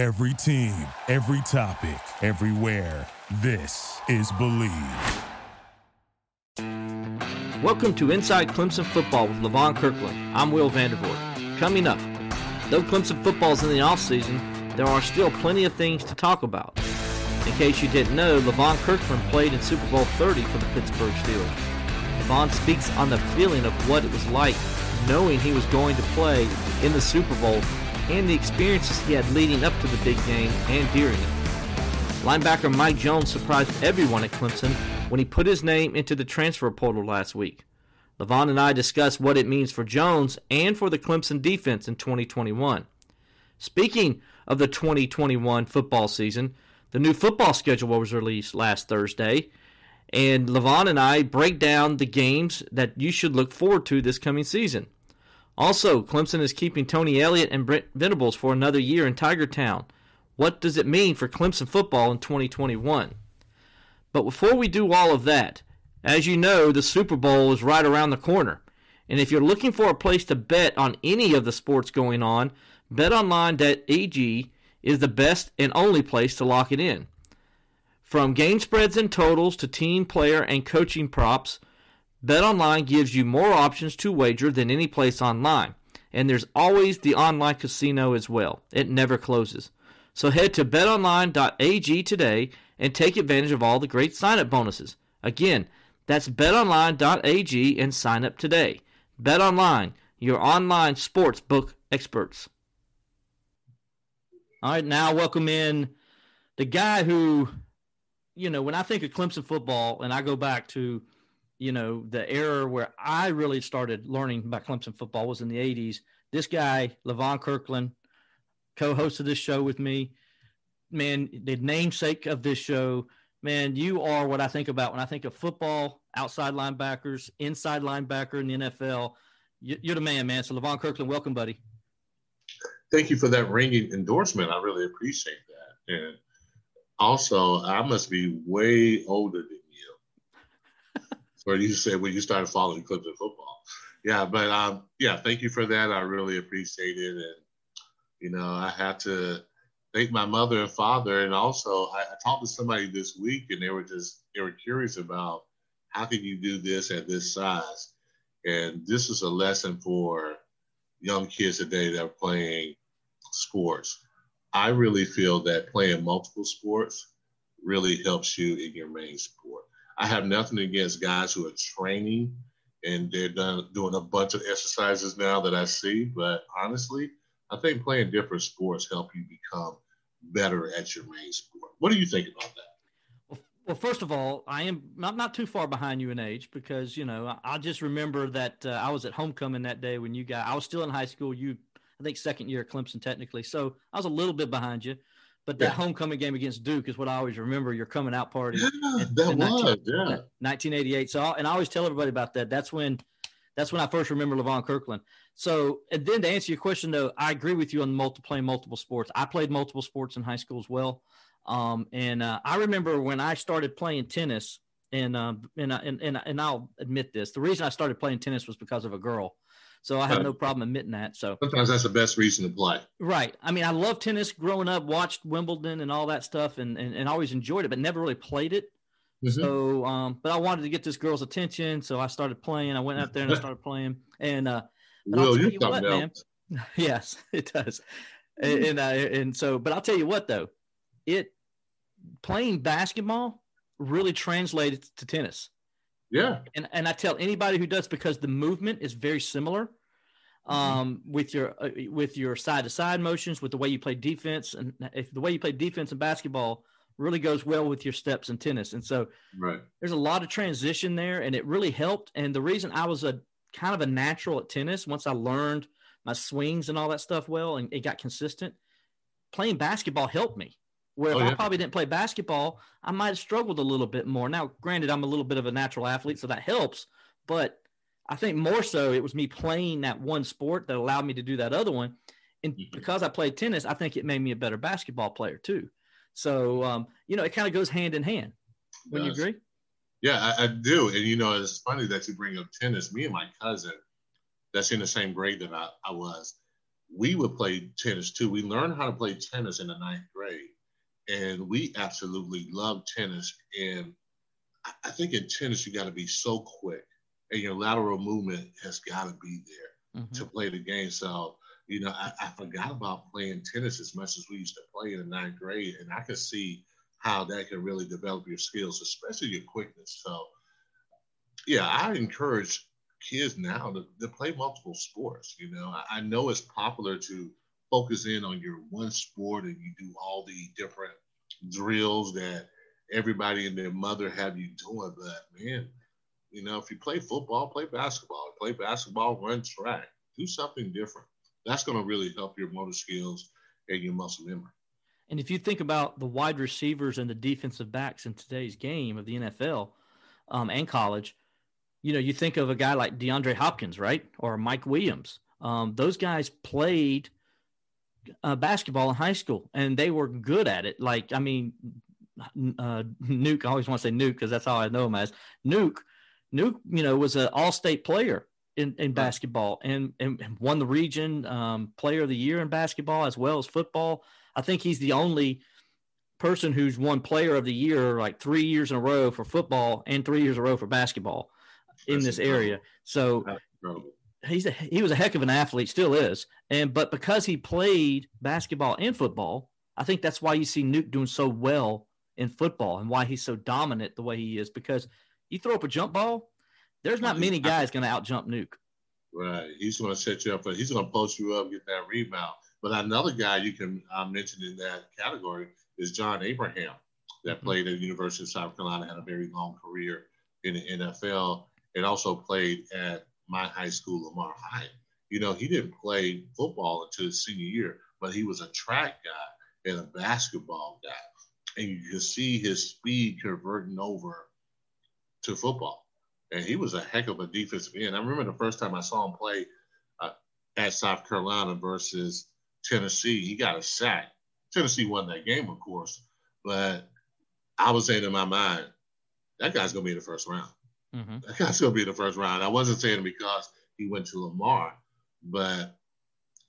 Every team, every topic, everywhere. This is Bleav. Welcome to Inside Clemson Football with Levon Kirkland. I'm Will Vandervoort. Coming up, though Clemson football is in the offseason, there are still plenty of things to talk about. In case you didn't know, Levon Kirkland played in Super Bowl 30 for the Pittsburgh Steelers. Levon speaks on the feeling of what it was like knowing he was going to play in the Super Bowl and the experiences he had leading up to the big game and during it. Linebacker Mike Jones surprised everyone at Clemson when he put his name into the transfer portal last week. Levon and I discussed what it means for Jones and for the Clemson defense in 2021. Speaking of the 2021 football season, the new football schedule was released last Thursday, and Levon and I break down the games that you should look forward to this coming season. Also, Clemson is keeping Tony Elliott and Brent Venables for another year in Tiger Town. What does it mean for Clemson football in 2021? But before we do all of that, as you know, the Super Bowl is right around the corner. And if you're looking for a place to bet on any of the sports going on, betonline.ag is the best and only place to lock it in. From game spreads and totals to team, player, and coaching props, BetOnline gives you more options to wager than any place online. And there's always the online casino as well. It never closes. So head to betonline.ag today and take advantage of all the great sign-up bonuses. Again, that's betonline.ag and sign up today. BetOnline, your online sports book experts. All right, now welcome in the guy who, you know, when I think of Clemson football and I go back to, you know, the era where I really started learning about Clemson football was in the 80s. This guy, Levon Kirkland, co host of this show with me. Man, the namesake of this show, man, you are what I think about when I think of football, outside linebackers, inside linebacker in the NFL. You're the man, man. So, Levon Kirkland, welcome, buddy. Thank you for that ringing endorsement. I really appreciate that. And also, I must be way older than. Where you said when you started following Clemson football. Yeah, but um, yeah, thank you for that. I really appreciate it. And, you know, I have to thank my mother and father. And also, I, I talked to somebody this week and they were just, they were curious about how can you do this at this size? And this is a lesson for young kids today that are playing sports. I really feel that playing multiple sports really helps you in your main sport. I have nothing against guys who are training and they're done doing a bunch of exercises now that I see, but honestly, I think playing different sports help you become better at your main sport. What do you think about that? Well, first of all, I am not, not too far behind you in age because, you know, I, I just remember that uh, I was at homecoming that day when you got, I was still in high school. You, I think, second year at Clemson, technically. So I was a little bit behind you. But that yeah. homecoming game against Duke is what I always remember your coming out party. Yeah, in, that in was, 19, yeah. 1988. So, I, and I always tell everybody about that. That's when, that's when I first remember Levon Kirkland. So, and then to answer your question, though, I agree with you on multiple playing multiple sports. I played multiple sports in high school as well. Um, and uh, I remember when I started playing tennis, and, um, and, and and and I'll admit this: the reason I started playing tennis was because of a girl. So I have no problem admitting that. So sometimes that's the best reason to play. Right. I mean, I love tennis growing up, watched Wimbledon and all that stuff, and and, and always enjoyed it, but never really played it. Mm-hmm. So, um, but I wanted to get this girl's attention, so I started playing. I went out there and I started playing, and uh, but Will, you, you what, man. yes, it does. And and, uh, and so, but I'll tell you what though, it playing basketball really translated to tennis. Yeah. And and I tell anybody who does because the movement is very similar mm-hmm. um, with your uh, with your side to side motions, with the way you play defense, and if the way you play defense in basketball really goes well with your steps in tennis. And so right. there's a lot of transition there, and it really helped. And the reason I was a kind of a natural at tennis once I learned my swings and all that stuff well, and it got consistent. Playing basketball helped me. Where if oh, yeah. I probably didn't play basketball, I might have struggled a little bit more. Now, granted, I'm a little bit of a natural athlete, so that helps. But I think more so it was me playing that one sport that allowed me to do that other one. And mm-hmm. because I played tennis, I think it made me a better basketball player too. So, um, you know, it kind of goes hand in hand. Would you agree? Yeah, I, I, do. And, you know, it's funny that you bring up tennis. Me and my cousin, that's in the same grade that I, I was, we would play tennis too. We learned how to play tennis in the ninth grade, and we absolutely love tennis. And I think in tennis, you got to be so quick, and your lateral movement has got to be there mm-hmm. to play the game. So, you know, I, I, forgot about playing tennis as much as we used to play in the ninth grade, and I could see how that can really develop your skills, especially your quickness. So, yeah, I encourage kids now to, to play multiple sports. You know, I, I know it's popular to focus in on your one sport and you do all the different drills that everybody and their mother have you doing. But man, you know, if you play football, play basketball, play basketball, run track, do something different. That's going to really help your motor skills and your muscle memory. And if you think about the wide receivers and the defensive backs in today's game of the NFL um, and college, you know, you think of a guy like DeAndre Hopkins, right? Or Mike Williams. Um, those guys played uh, basketball in high school and they were good at it. Like, I mean, uh, Nuke, I always want to say Nuke because that's how I know him as. Nuke, Nuke, you know, was an all state player in, in basketball and, and won the region um, player of the year in basketball as well as football. I think he's the only person who's won player of the year like three years in a row for football and three years in a row for basketball in this area. So he's a, he was a heck of an athlete, still is. And but because he played basketball and football, I think that's why you see Nuke doing so well in football and why he's so dominant the way he is. Because you throw up a jump ball, there's not many guys going to out jump Nuke. Right, he's going to set you up. He's going to post you up, get that rebound. But another guy you can uh, mention in that category is John Abraham, that mm-hmm. played at the University of South Carolina, had a very long career in the NFL and also played at my high school, Lamar High. You know, he didn't play football until his senior year, but he was a track guy and a basketball guy. And you can see his speed converting over to football. And he was a heck of a defensive end. I remember the first time I saw him play uh, at South Carolina versus Tennessee, he got a sack. Tennessee won that game, of course, but I was saying in my mind, that guy's going to be in the first round. Mm-hmm. That's going to be the first round. I wasn't saying because he went to Lamar, but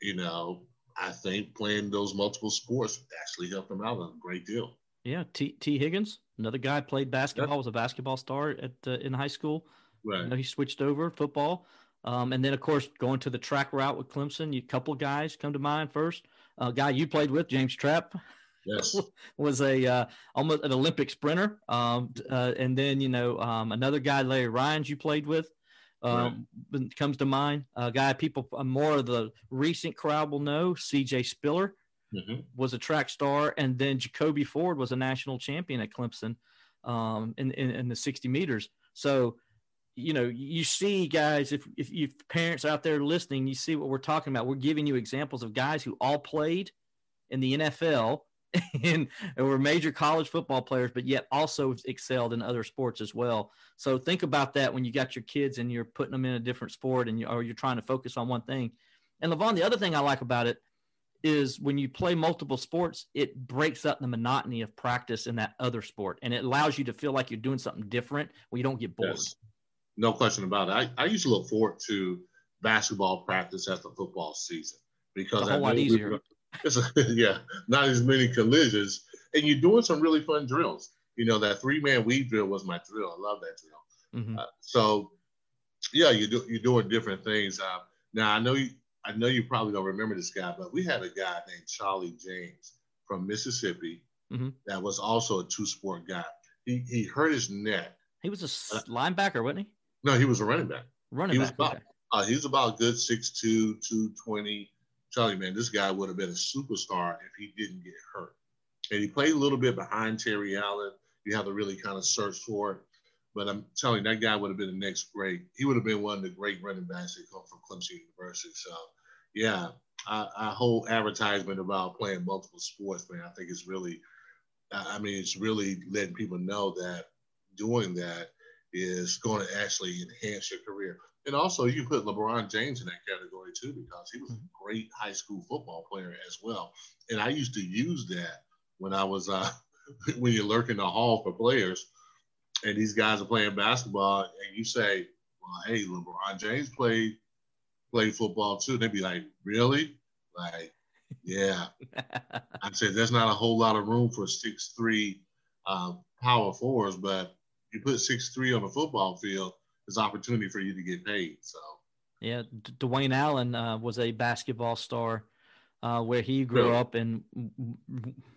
you know, I think playing those multiple sports actually helped him out a great deal. Yeah, Tee Higgins, another guy played basketball, was a basketball star at uh, in high school. Right. You know, he switched over football, um, and then of course going to the track route with Clemson. A couple guys come to mind first. A uh, guy you played with, James Trapp. Yes. was a uh, almost an Olympic sprinter. Um, uh, and then you know um, another guy, Larry Ryans, you played with. Um, right. comes to mind. A guy people uh, more of the recent crowd will know. C.J. Spiller mm-hmm. was a track star, and then Jacoby Ford was a national champion at Clemson um, in, in, in the 60 meters. So you know, you see guys, if, if you parents out there listening, you see what we're talking about. We're giving you examples of guys who all played in the NFL and, and were major college football players, but yet also excelled in other sports as well. So think about that when you got your kids and you're putting them in a different sport and you, or you're trying to focus on one thing. And Levon, the other thing I like about it is when you play multiple sports, it breaks up the monotony of practice in that other sport, and it allows you to feel like you're doing something different where you don't get bored. Yes. No question about it. I, I used to look forward to basketball practice as the football season because it's a whole lot easier. It's a, yeah, not as many collisions, and you're doing some really fun drills. You know, that three man weave drill was my drill. I love that drill. Mm-hmm. Uh, so, yeah, you do you're doing different things. Uh, now I know you I know you probably don't remember this guy, but we had a guy named Charlie James from Mississippi mm-hmm. that was also a two sport guy. He he hurt his neck. He was a uh, linebacker, wasn't he? No, he was a running back. Running he back. Was about, okay. uh, he was about good 6'2", 220 you, man, this guy would have been a superstar if he didn't get hurt. And he played a little bit behind Terry Allen. You have to really kind of search for it. But I'm telling you, that guy would have been the next great. He would have been one of the great running backs that come from Clemson University. So, yeah, our whole advertisement about playing multiple sports, man, I think it's really, I mean, it's really letting people know that doing that is going to actually enhance your career. And also, you put LeBron James in that category too, because he was a mm-hmm. great high school football player as well. And I used to use that when I was, uh, when you're lurking the hall for players and these guys are playing basketball and you say, well, hey, LeBron James played, played football too. And they'd be like, really? Like, yeah. I'd say there's not a whole lot of room for six three uh, power fours, but you put six three on the football field, there's opportunity for you to get paid. So yeah, D- Dwayne Allen uh, was a basketball star uh, where he grew really? up and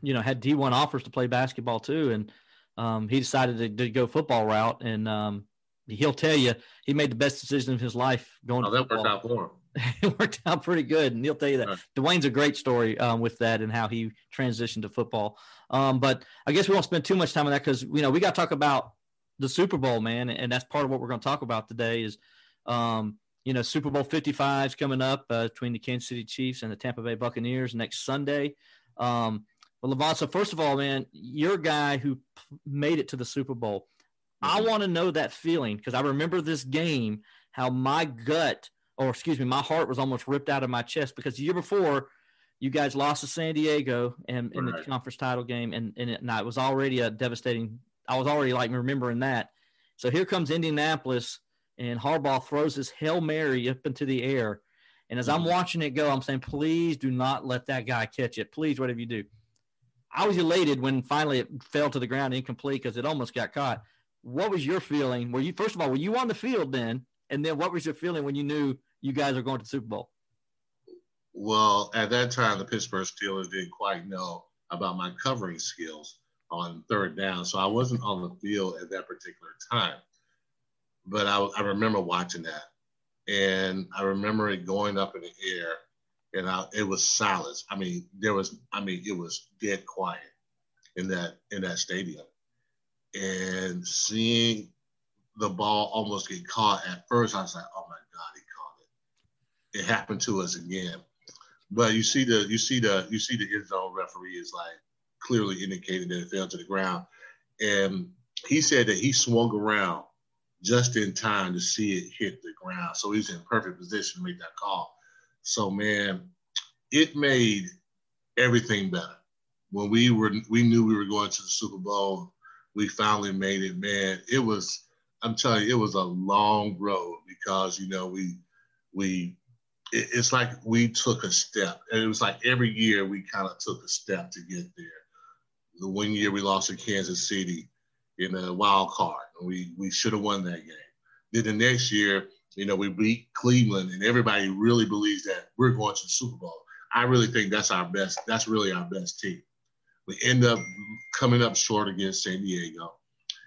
you know had D1 offers to play basketball too, and um, he decided to, to, go football route. And um, he'll tell you he made the best decision of his life going. Oh, that football. worked out for him. it worked out pretty good, and he'll tell you that. Right. Dwayne's a great story um, with that and how he transitioned to football. Um, but I guess we won't spend too much time on that because you know we got to talk about the Super Bowl, man, and that's part of what we're going to talk about today. Is um, you know Super Bowl Fifty Five is coming up uh, between the Kansas City Chiefs and the Tampa Bay Buccaneers next Sunday. Um, but Levon, so first of all, man, you're a guy who made it to the Super Bowl. Mm-hmm. I want to know that feeling because I remember this game, how my gut or excuse me, my heart was almost ripped out of my chest because the year before, you guys lost to San Diego in, in right. the conference title game, and and it, and it was already a devastating. I was already like remembering that. So here comes Indianapolis, and Harbaugh throws his hail mary up into the air, and as mm-hmm. I'm watching it go, I'm saying, please do not let that guy catch it. Please, whatever you do. I was elated when finally it fell to the ground incomplete because it almost got caught. What was your feeling? Were you first of all were you on the field then? And then what was your feeling when you knew you guys are going to the Super Bowl? Well, at that time, the Pittsburgh Steelers didn't quite know about my covering skills on third down. So I wasn't on the field at that particular time. But I, I remember watching that. And I remember it going up in the air and I, it was silence. I mean, there was, I mean, it was dead quiet in that, in that stadium. And seeing the ball almost get caught at first, I was like, oh my God, he caught it. It happened to us again. But you see the you see the you see the end zone referee is like clearly indicated that it fell to the ground. And he said that he swung around just in time to see it hit the ground. So he's in perfect position to make that call. So man, it made everything better. When we were we knew we were going to the Super Bowl, we finally made it, man. It was I'm telling you, it was a long road because you know we we it, it's like we took a step, and it was like every year we kind of took a step to get there. The one year we lost to Kansas City in a wild card, we we should have won that game. Then the next year, you know, we beat Cleveland, and everybody really believes that we're going to the Super Bowl. I really think that's our best. That's really our best team. We end up coming up short against San Diego.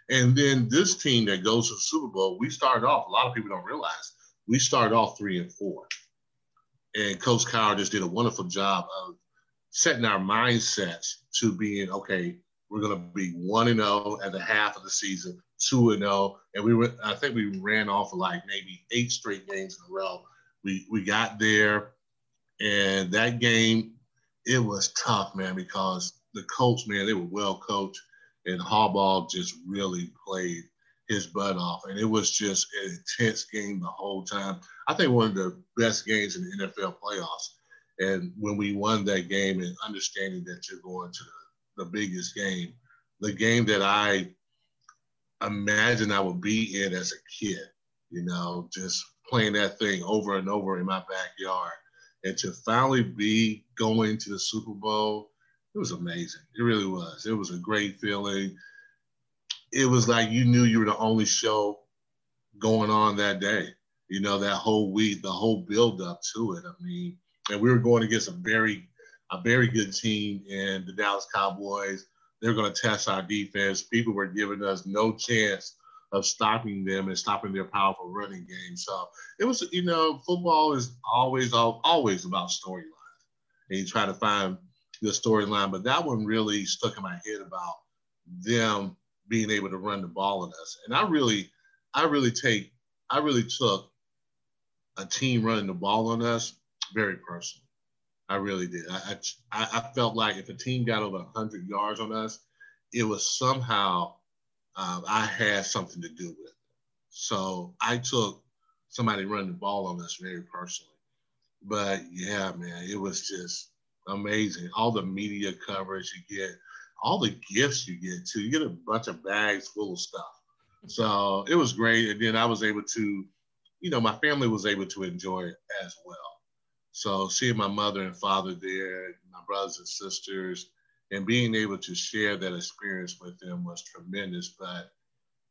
And then this team that goes to the Super Bowl, we started off, a lot of people don't realize, we started off three and four. And Coach Cowher just did a wonderful job of setting our mindsets to being, okay, we're going to be 1 and 0 at the half of the season, 2 and 0. And we were, I think we ran off of like maybe eight straight games in a row. We, we got there, and that game, it was tough, man, because the coach, man, they were well coached and Harbaugh just really played his butt off. And it was just an intense game the whole time. I think one of the best games in the NFL playoffs. And when we won that game and understanding that you're going to the, biggest game, the game that I imagined I would be in as a kid, you know, just playing that thing over and over in my backyard. And to finally be going to the Super Bowl it was amazing. It really was. It was a great feeling. It was like you knew you were the only show going on that day. You know, that whole week, the whole build up to it. I mean, and we were going against a very, a very good team in the Dallas Cowboys. They're going to test our defense. People were giving us no chance of stopping them and stopping their powerful running game. So it was, you know, football is always, always about storylines. And you try to find the storyline, but that one really stuck in my head about them being able to run the ball on us. And I really, I really take, I really took a team running the ball on us very personally. I really did. I, I, I felt like if a team got over 100 yards on us, it was somehow um, I had something to do with it. So I took somebody running the ball on us very personally. But yeah, man, it was just amazing. All the media coverage you get, all the gifts you get too. You get a bunch of bags full of stuff. So it was great. And then I was able to, you know, my family was able to enjoy it as well. So seeing my mother and father there, my brothers and sisters, and being able to share that experience with them was tremendous. But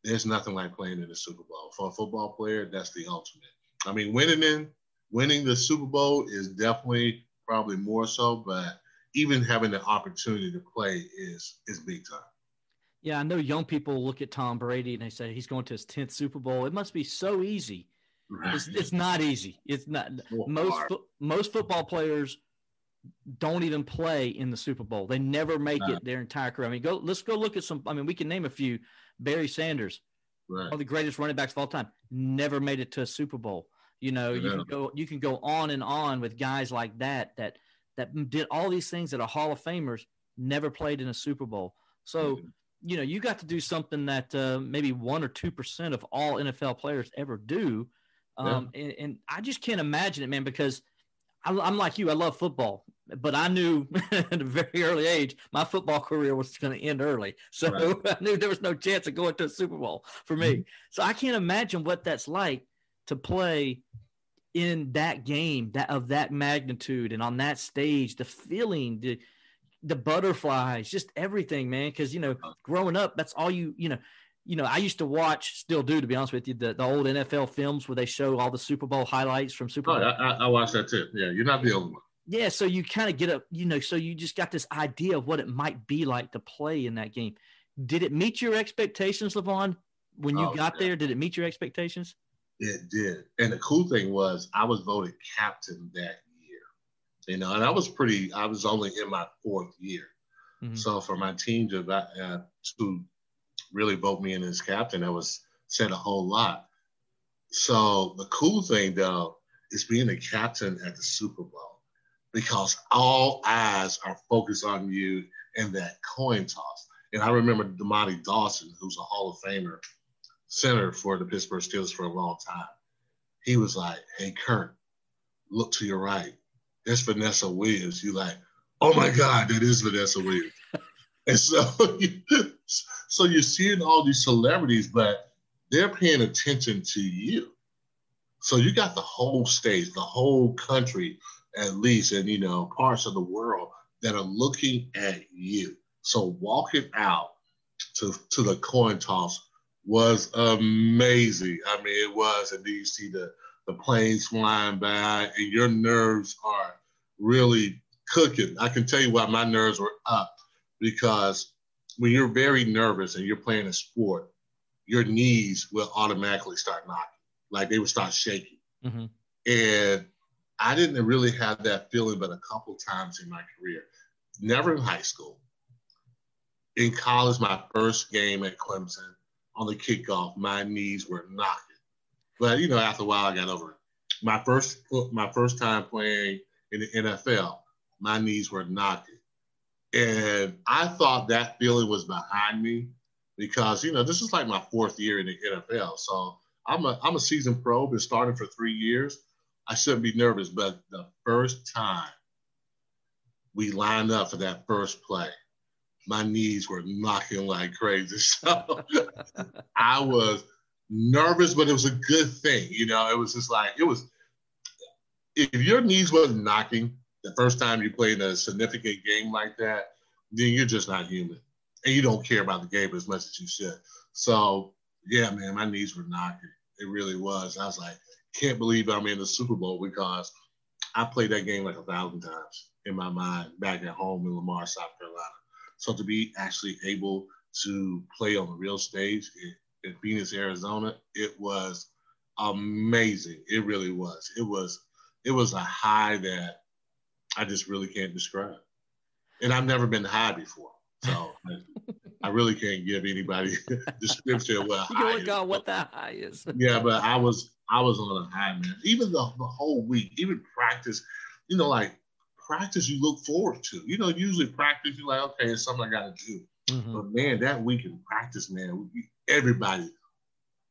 there's nothing like playing in the Super Bowl. For a football player, that's the ultimate. I mean, winning in winning the Super Bowl is definitely probably more so, but even having the opportunity to play is is big time. Yeah, I know young people look at Tom Brady and they say he's going to his 10th Super Bowl. It must be so easy. Right. It's, it's, not easy. It's not most most football players don't even play in the Super Bowl. They never make it their entire career. I mean, go let's go look at some. I mean, we can name a few. Barry Sanders, right. one of the greatest running backs of all time, never made it to a Super Bowl. You know, you can go you can go on and on with guys like that that that did all these things that are Hall of Famers, never played in a Super Bowl. So, mm-hmm. you know, you got to do something that uh, maybe one or two percent of all NFL players ever do. Um, yeah. and, and, I just can't imagine it, man, because I, am like you. I love football, but I knew at a very early age my football career was going to end early. So right. I knew there was no chance of going to a Super Bowl for me. Mm-hmm. So I can't imagine what that's like to play in that game that of that magnitude and on that stage the feeling the the butterflies just everything man because you know growing up that's all you you know you know i used to watch still do to be honest with you the, the old nfl films where they show all the super bowl highlights from super bowl oh, I, I watched that too yeah you're not the only one yeah so you kind of get a, you know so you just got this idea of what it might be like to play in that game did it meet your expectations levon when you oh, got yeah. there did it meet your expectations it did. And the cool thing was I was voted captain that year. You know, and I was pretty, I was only in my fourth year. Mm-hmm. So for my team to, uh, to really vote me in as captain, that was said a whole lot. So the cool thing though is being a captain at the Super Bowl because all eyes are focused on you in that coin toss. And I remember Dermontti Dawson, who's a Hall of Famer, center for the Pittsburgh Steelers for a long time. He was like, "Hey, Kurt, look to your right. There's Vanessa Williams." You like, "Oh my God, that is Vanessa Williams." and so, so you're seeing all these celebrities, but they're paying attention to you. So you got the whole state, the whole country, at least, and you know, parts of the world that are looking at you. So walking out to, to the coin toss was amazing. I mean, it was, and then you see the the planes flying by, and your nerves are really cooking. I can tell you why my nerves were up because when you're very nervous and you're playing a sport, your knees will automatically start knocking, like they would start shaking. Mm-hmm. And I didn't really have that feeling, but a couple times in my career. Never in high school. In college, my first game at Clemson, on the kickoff, my knees were knocking. But you know, after a while, I got over it. My first my first time playing in the NFL, my knees were knocking, and I thought that feeling was behind me because you know this is like my fourth year in the NFL. So I'm a I'm a seasoned pro, been starting for three years. I shouldn't be nervous, but the first time we lined up for that first play, my knees were knocking like crazy. So I was nervous, but it was a good thing. You know, it was just like, it was, if your knees wasn't knocking the first time you played a significant game like that, then you're just not human. And you don't care about the game as much as you should. So, yeah, man, my knees were knocking. It really was. I was like, can't believe I'm in the Super Bowl because I played that game like a thousand times in my mind back at home in Lamar, South Carolina. So to be actually able to play on the real stage in, in Phoenix, Arizona, it was amazing. It really was. It was it was a high that I just really can't describe. And I've never been high before. So I, really can't give anybody description of what you can look on what that high is. yeah, but I was I was on a high, man. Even the, the whole week, even practice, you know, like practice you look forward to. You know, usually practice you're like, okay, it's something I got to do. Mm-hmm. But man, that week in practice, man, everybody,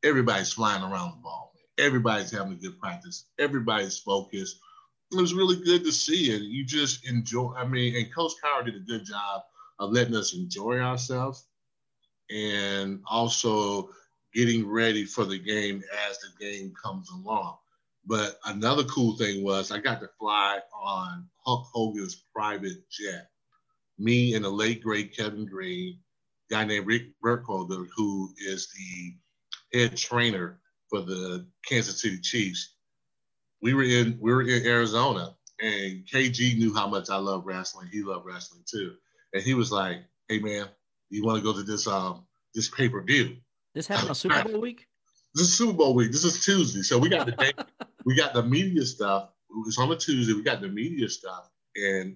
everybody's flying around the ball. Man. Everybody's having a good practice. Everybody's focused. It was really good to see it. You just enjoy. I mean, and Coach Cowher did a good job of letting us enjoy ourselves, and also getting ready for the game as the game comes along. But another cool thing was I got to fly on Hulk Hogan's private jet. Me and the late great Kevin Greene, guy named Rick Burkholder, who is the head trainer for the Kansas City Chiefs. We were in we were in Arizona, and KG knew how much I love wrestling. He loved wrestling too, and he was like, "Hey man, you want to go to this um this pay per view?" This happened on Super Bowl week. This is Super Bowl week. This is Tuesday, so we got the day, we got the media stuff. It was on a Tuesday. We got the media stuff, and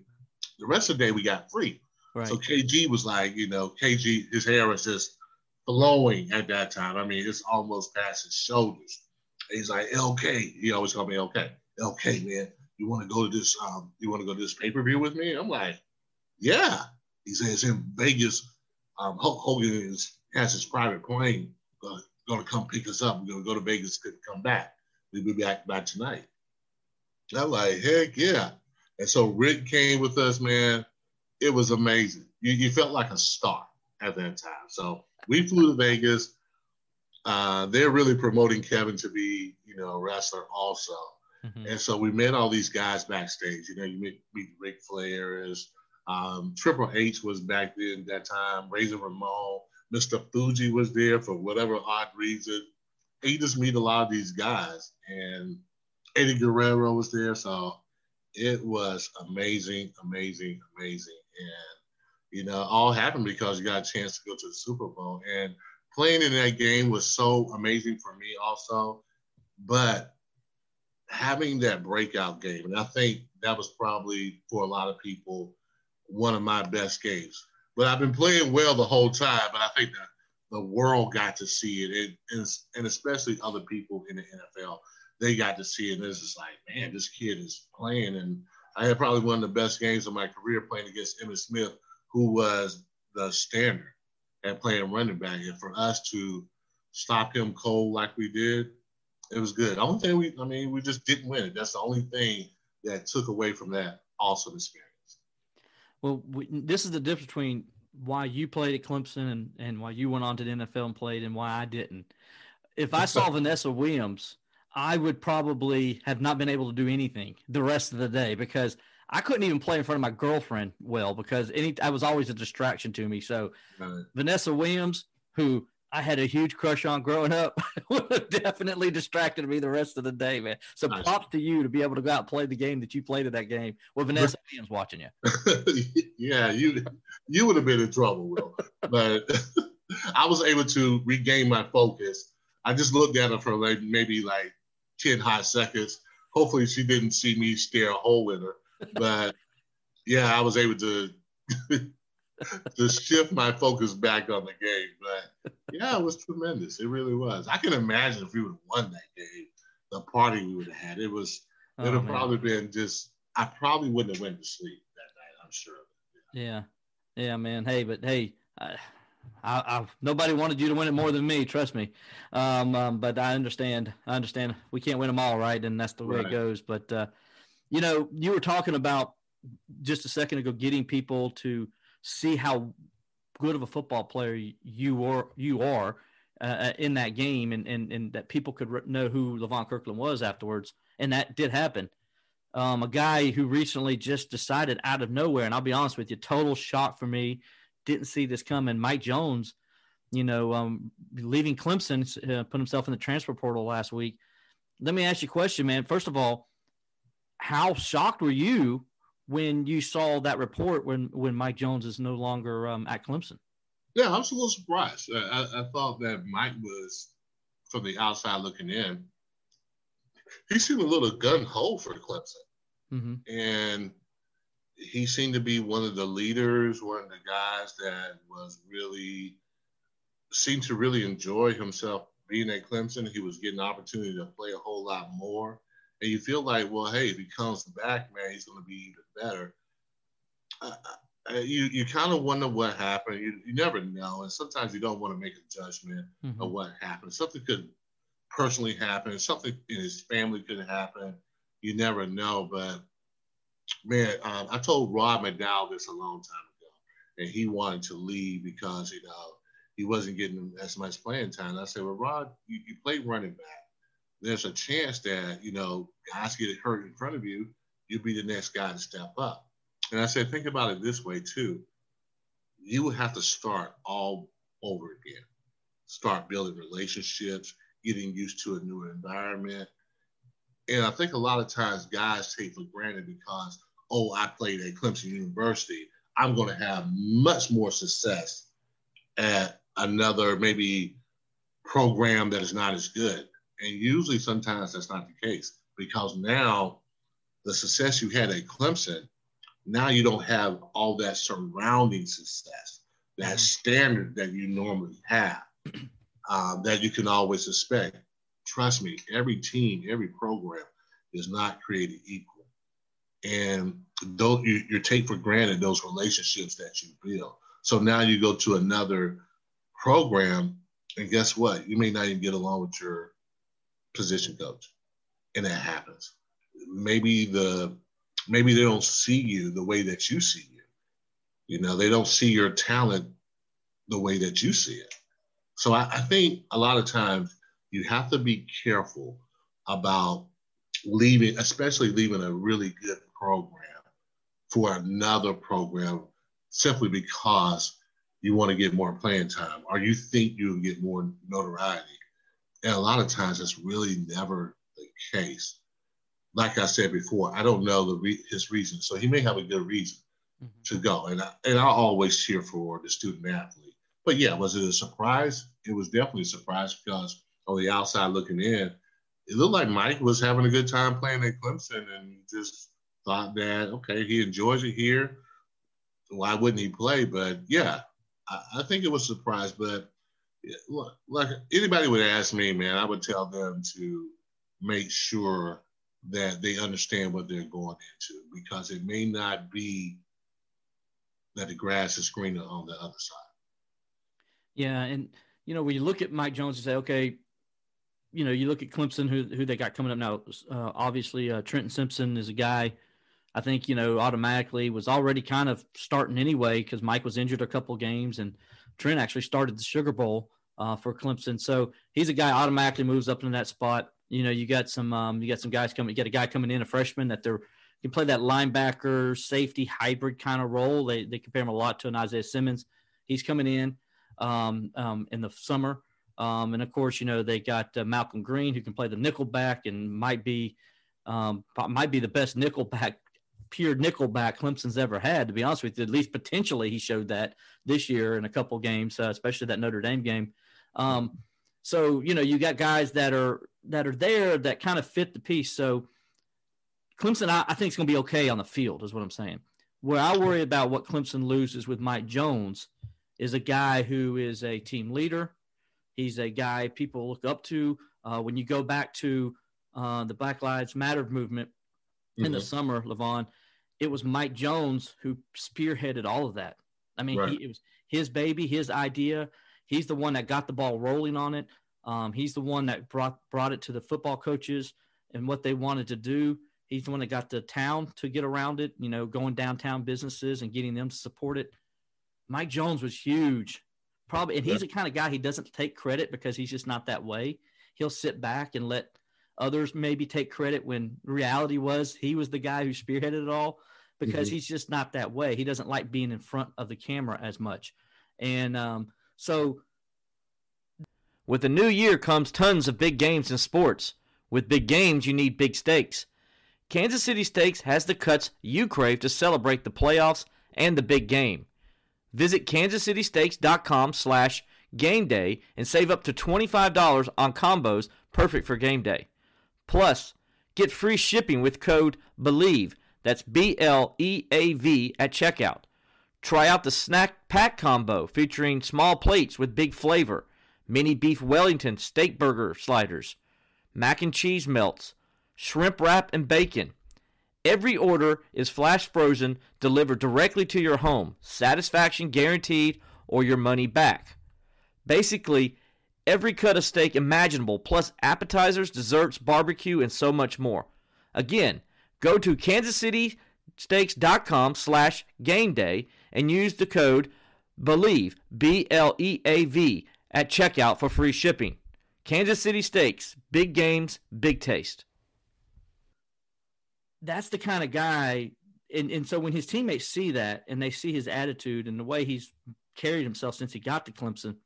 the rest of the day we got free. Right. So KG was like, you know, KG, his hair was just blowing at that time. I mean, it's almost past his shoulders. And he's like, LK, he always called me LK. LK, man, you want to go to this? Um, you want to go to this pay per view with me? I'm like, yeah. He says in Vegas. Um, Hulk Hogan is, has his private plane uh, going to come pick us up. We're going to go to Vegas and come back. We'll be back by tonight. I'm like, heck yeah. And so Rick came with us, man. It was amazing. You, you felt like a star at that time. So we flew to Vegas. Uh, they're really promoting Kevin to be, you know, a wrestler also. Mm-hmm. And so we met all these guys backstage. You know, you meet, meet Ric Flair's, um, Triple H was back then that time, Razor Ramon, Mr. Fuji was there for whatever odd reason. And you just meet a lot of these guys. And Eddie Guerrero was there. So it was amazing, amazing, amazing. And you know, all happened because you got a chance to go to the Super Bowl. And playing in that game was so amazing for me also. But having that breakout game, and I think that was probably for a lot of people one of my best games. But I've been playing well the whole time, but I think that the world got to see it, and, and especially other people in the NFL, they got to see it. And it's just like, man, this kid is playing. And I had probably one of the best games of my career playing against Emmitt Smith, who was the standard at playing running back. And for us to stop him cold like we did, it was good. The only thing we, I mean, we just didn't win it. That's the only thing that took away from that awesome experience. Well, we, this is the difference between why you played at Clemson and, and why you went on to the NFL and played and why I didn't. If I saw Vanessa Williams, I would probably have not been able to do anything the rest of the day because – I couldn't even play in front of my girlfriend well because any I was always a distraction to me. So right. Vanessa Williams, who I had a huge crush on growing up, would have definitely distracted me the rest of the day, man. So nice. props to you to be able to go out and play the game that you played at that game with Vanessa Williams watching you. yeah, you you would have been in trouble, Will. but I was able to regain my focus. I just looked at her for like maybe like 10 hot seconds. Hopefully she didn't see me stare a hole in her but yeah, I was able to to shift my focus back on the game. But yeah, it was tremendous. It really was. I can imagine if we would have won that game, the party we would have had. It was. Oh, it would have probably been just. I probably wouldn't have went to sleep that night. I'm sure. Yeah, yeah, yeah man. Hey, but hey. I, I, I, nobody wanted you to win it more than me. Trust me. Um, um, but I understand. I understand. We can't win them all, right? And that's the way right. it goes. But uh, you know, you were talking about just a second ago getting people to see how good of a football player you are you are uh, in that game and, and and that people could know who Levon Kirkland was afterwards. And that did happen. Um, a guy who recently just decided out of nowhere and I'll be honest with you total shock for me. Didn't see this coming. Mike Jones you know um, leaving Clemson uh, put himself in the transfer portal last week. Let me ask you a question man. First of all how shocked were you when you saw that report when when Mike Jones is no longer um, at Clemson? Yeah, I was a little surprised. I, I, thought that Mike was, from the outside looking in, he seemed a little gun ho for Clemson, mm-hmm. and he seemed to be one of the leaders, one of the guys that was really seemed to really enjoy himself being at Clemson. He was getting opportunity to play a whole lot more and you feel like, well, hey, if he comes back, man, he's going to be even better. Uh, you you kind of wonder what happened. You, you never know, and sometimes you don't want to make a judgment mm-hmm. of what happened. Something could personally happen. Something in his family could happen. You never know. But man, um, I told Rod McDowell this a long time ago, and he wanted to leave because you know he wasn't getting as much playing time. And I said, well, Rod, you, you played running back there's a chance that, you know, guys get hurt in front of you, you'll be the next guy to step up. And I said, think about it this way too. You would have to start all over again. Start building relationships, getting used to a new environment. And I think a lot of times guys take for granted because, oh, I played at Clemson University. I'm going to have much more success at another maybe program that is not as good. And usually, sometimes that's not the case because now the success you had at Clemson, now you don't have all that surrounding success, that mm-hmm. standard that you normally have, um, that you can always expect. Trust me, every team, every program is not created equal. And though you, you take for granted those relationships that you build. So now you go to another program, and guess what? You may not even get along with your position coach, and that happens. Maybe the maybe they don't see you the way that you see you. You know, they don't see your talent the way that you see it. So I, I think a lot of times you have to be careful about leaving, especially leaving a really good program for another program simply because you want to get more playing time or you think you'll get more notoriety. And a lot of times that's really never the case. Like I said before, I don't know the re- his reason. So he may have a good reason mm-hmm. to go. And I, and I always cheer for the student athlete. But yeah, was it a surprise? It was definitely a surprise because on the outside looking in, it looked like Mike was having a good time playing at Clemson and just thought that, okay, he enjoys it here. Why wouldn't he play? But yeah, I, I think it was a surprise. But like anybody would ask me, man, I would tell them to make sure that they understand what they're going into because it may not be that the grass is greener on the other side. Yeah, and you know when you look at Mike Jones and say, okay, you know, you look at Clemson, who who they got coming up now. Uh, obviously, uh, Trenton Simpson is a guy. I think you know automatically was already kind of starting anyway because Mike was injured a couple games and Trent actually started the Sugar Bowl uh, for Clemson. So he's a guy automatically moves up into that spot. You know, you got some um, you got some guys coming. You got a guy coming in, a freshman that they're can play that linebacker safety hybrid kind of role. They they compare him a lot to an Isaiah Simmons. He's coming in um, um, in the summer. Um, and of course, you know they got uh, Malcolm Greene who can play the nickel back and might be um, might be the best nickel back, pure nickelback Clemson's ever had. To be honest with you, at least potentially he showed that this year in a couple games, uh, especially that Notre Dame game. Um, so you know you got guys that are that are there that kind of fit the piece. So Clemson, I, I think, is going to be okay on the field, is what I'm saying. Where I worry about what Clemson loses with Mike Jones is a guy who is a team leader He's a guy people look up to. Uh, when you go back to uh, the Black Lives Matter movement mm-hmm. in the mm-hmm. summer, Levon, it was Mike Jones who spearheaded all of that. I mean, right. he, it was his baby, his idea. He's the one that got the ball rolling on it. Um, he's the one that brought brought it to the football coaches and what they wanted to do. He's the one that got the town to get around it. You know, going downtown businesses and getting them to support it. Mike Jones was huge Probably, and he's the kind of guy he doesn't take credit because he's just not that way. He'll sit back and let others maybe take credit when reality was he was the guy who spearheaded it all because mm-hmm. he's just not that way. He doesn't like being in front of the camera as much. And um, so. With the new year comes tons of big games in sports. With big games, you need big stakes. Kansas City Steaks has the cuts you crave to celebrate the playoffs and the big game. Visit kansascitysteaks.com slash game day and save up to $25 on combos perfect for game day. Plus, get free shipping with code BLEAV, that's B-L-E-A-V, at checkout. Try out the snack pack combo featuring small plates with big flavor, mini beef Wellington steak burger sliders, mac and cheese melts, shrimp wrap and bacon, Every order is flash frozen, delivered directly to your home, satisfaction guaranteed, or your money back. Basically, every cut of steak imaginable, plus appetizers, desserts, barbecue, and so much more. Again, go to kansascitysteaks.com slash game day and use the code BLEAV, B-L-E-A-V, at checkout for free shipping. Kansas City Steaks, big games, big taste. That's the kind of guy. And, and so when his teammates see that and they see his attitude and the way he's carried himself since he got to Clemson,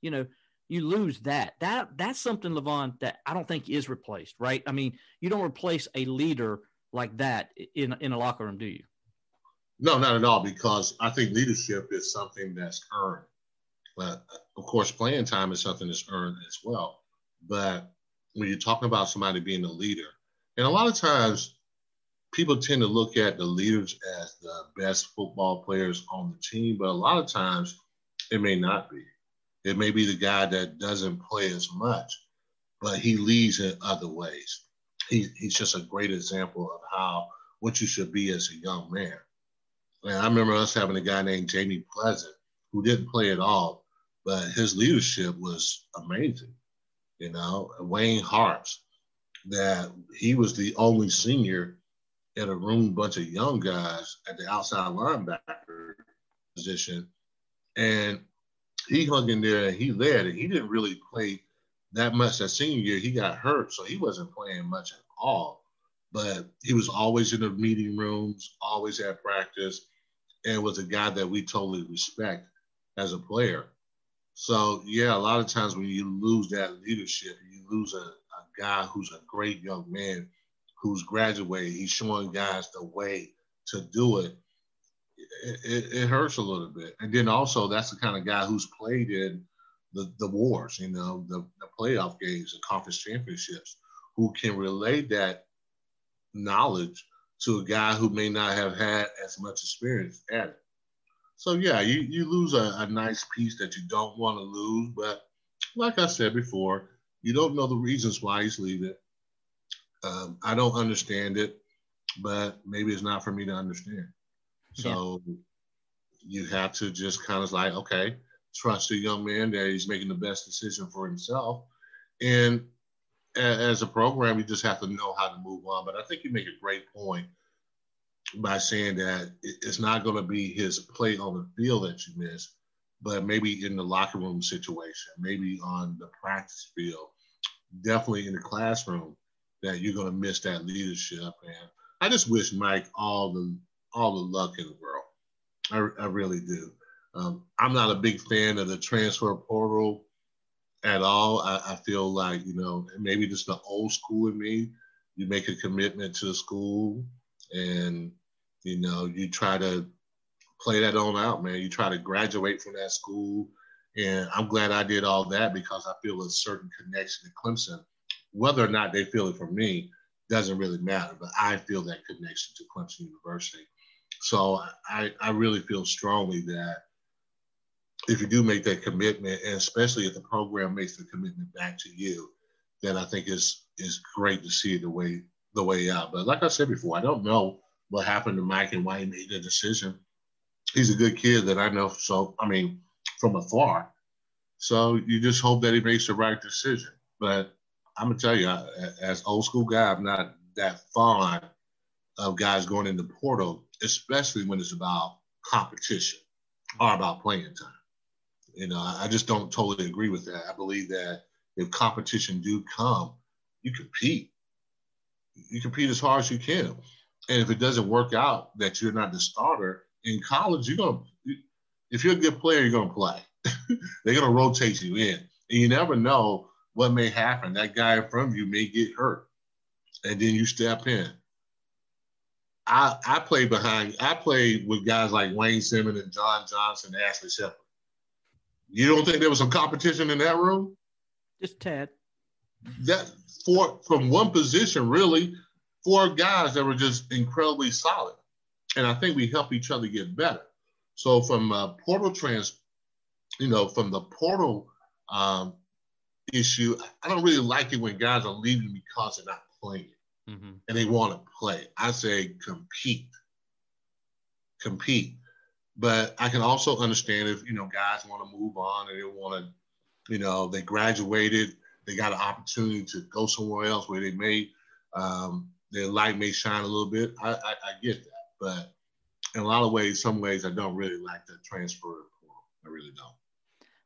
you know, you lose that. That that's something, Levon, that I don't think is replaced, right? I mean, you don't replace a leader like that in in a locker room, do you? No, not at all, because I think leadership is something that's earned. But uh, of course, playing time is something that's earned as well. But when you're talking about somebody being a leader, and a lot of times people tend to look at the leaders as the best football players on the team, but a lot of times it may not be. It may be the guy that doesn't play as much, but he leads in other ways. He, he's just a great example of how what you should be as a young man. And I remember us having a guy named Jamie Pleasant who didn't play at all, but his leadership was amazing. You know, Wayne Harps, that he was the only senior in a room bunch of young guys at the outside linebacker position. And he hung in there and he led and he didn't really play that much that senior year. He got hurt, so he wasn't playing much at all. But he was always in the meeting rooms, always at practice, and was a guy that we totally respect as a player. So yeah, a lot of times when you lose that leadership, you lose a, a guy who's a great young man who's graduated. He's showing guys the way to do it. It, it, hurts a little bit. And then also that's the kind of guy who's played in the, the wars, you know, the, the playoff games, the conference championships, who can relate that knowledge to a guy who may not have had as much experience at it. So yeah, you, you lose a, a nice piece that you don't want to lose, but like I said before, you don't know the reasons why he's leaving. Um, I don't understand it, but maybe it's not for me to understand. So yeah. you have to just kind of like, okay, trust the young man that he's making the best decision for himself. And as a program, you just have to know how to move on. But I think you make a great point by saying that it's not going to be his play on the field that you miss, but maybe in the locker room situation, maybe on the practice field, definitely in the classroom, that you're going to miss that leadership. And I just wish Mike all the all the luck in the world. I, I really do. Um, I'm not a big fan of the transfer portal at all. I, I feel like you know maybe just the old school in me. You make a commitment to the school and you know you try to play that on out, man. You try to graduate from that school, and I'm glad I did all that because I feel a certain connection to Clemson. Whether or not they feel it for me doesn't really matter, but I feel that connection to Clemson University. So I, I really feel strongly that if you do make that commitment, and especially if the program makes the commitment back to you, then I think it's is great to see the way the way out. But like I said before, I don't know what happened to Mike and why he made the decision. He's a good kid that I know. So I mean, from afar. So you just hope that he makes the right decision. But I'm gonna tell you, as old school guy, I'm not that fond of guys going in the portal, especially when it's about competition or about playing time. You uh, know, I just don't totally agree with that. I believe that if competition do come, you compete you compete as hard as you can. And if it doesn't work out that you're not the starter in college, you're gonna if you're a good player, you're gonna play. They're gonna rotate you in, and you never know what may happen. That guy of you may get hurt, and then you step in. I I played behind. I played with guys like Wayne Simmons and John Johnson, and Ashley Sheppard. You don't think there was some competition in that room? Just Ted. That four from one position, really, four guys that were just incredibly solid. And I think we help each other get better. So from uh, portal trans, you know, from the portal um, issue, I don't really like it when guys are leaving because they're not playing mm-hmm. and they want to play. I say compete, compete. But I can also understand if you know guys want to move on and they want to, you know, they graduated they got an opportunity to go somewhere else where they may um, their light may shine a little bit. I, I, I, get that, but in a lot of ways, some ways I don't really like the transfer portal. I really don't.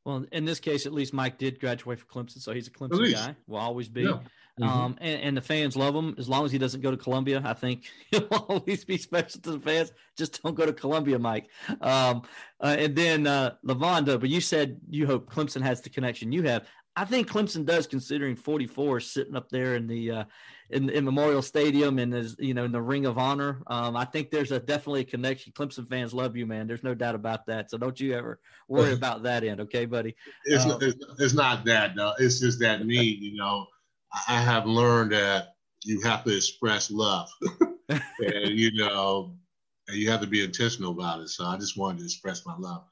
Well, in this case, at least Mike did graduate from Clemson, so he's a Clemson guy. Will always be. Yeah. Mm-hmm. Um, and, and, the fans love him as long as he doesn't go to Columbia. I think he'll always be special to the fans. Just don't go to Columbia, Mike. Um, uh, and then uh, Lavonda, but you said you hope Clemson has the connection you have. I think Clemson does, considering 44 sitting up there in the uh, in, in, Memorial Stadium and is you know in the Ring of Honor. Um, I think there's a definitely a connection. Clemson fans love you, man. There's no doubt about that. So don't you ever worry about that end, okay, buddy? It's um, it's, it's not that though. It's just that me, you know, I have learned that you have to express love, and you know, and you have to be intentional about it. So I just wanted to express my love.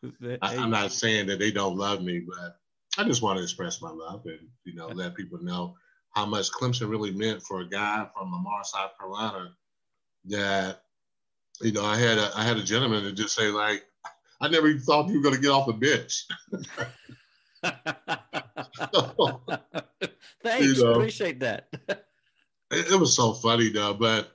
I, I'm not saying that they don't love me, but I just want to express my love and you know let people know how much Clemson really meant for a guy from Lamar, South Carolina. That you know, I had a I had a gentleman that just say like, I never even thought you were going to get off the bench. Thanks, you know, appreciate that. it, it was so funny though, but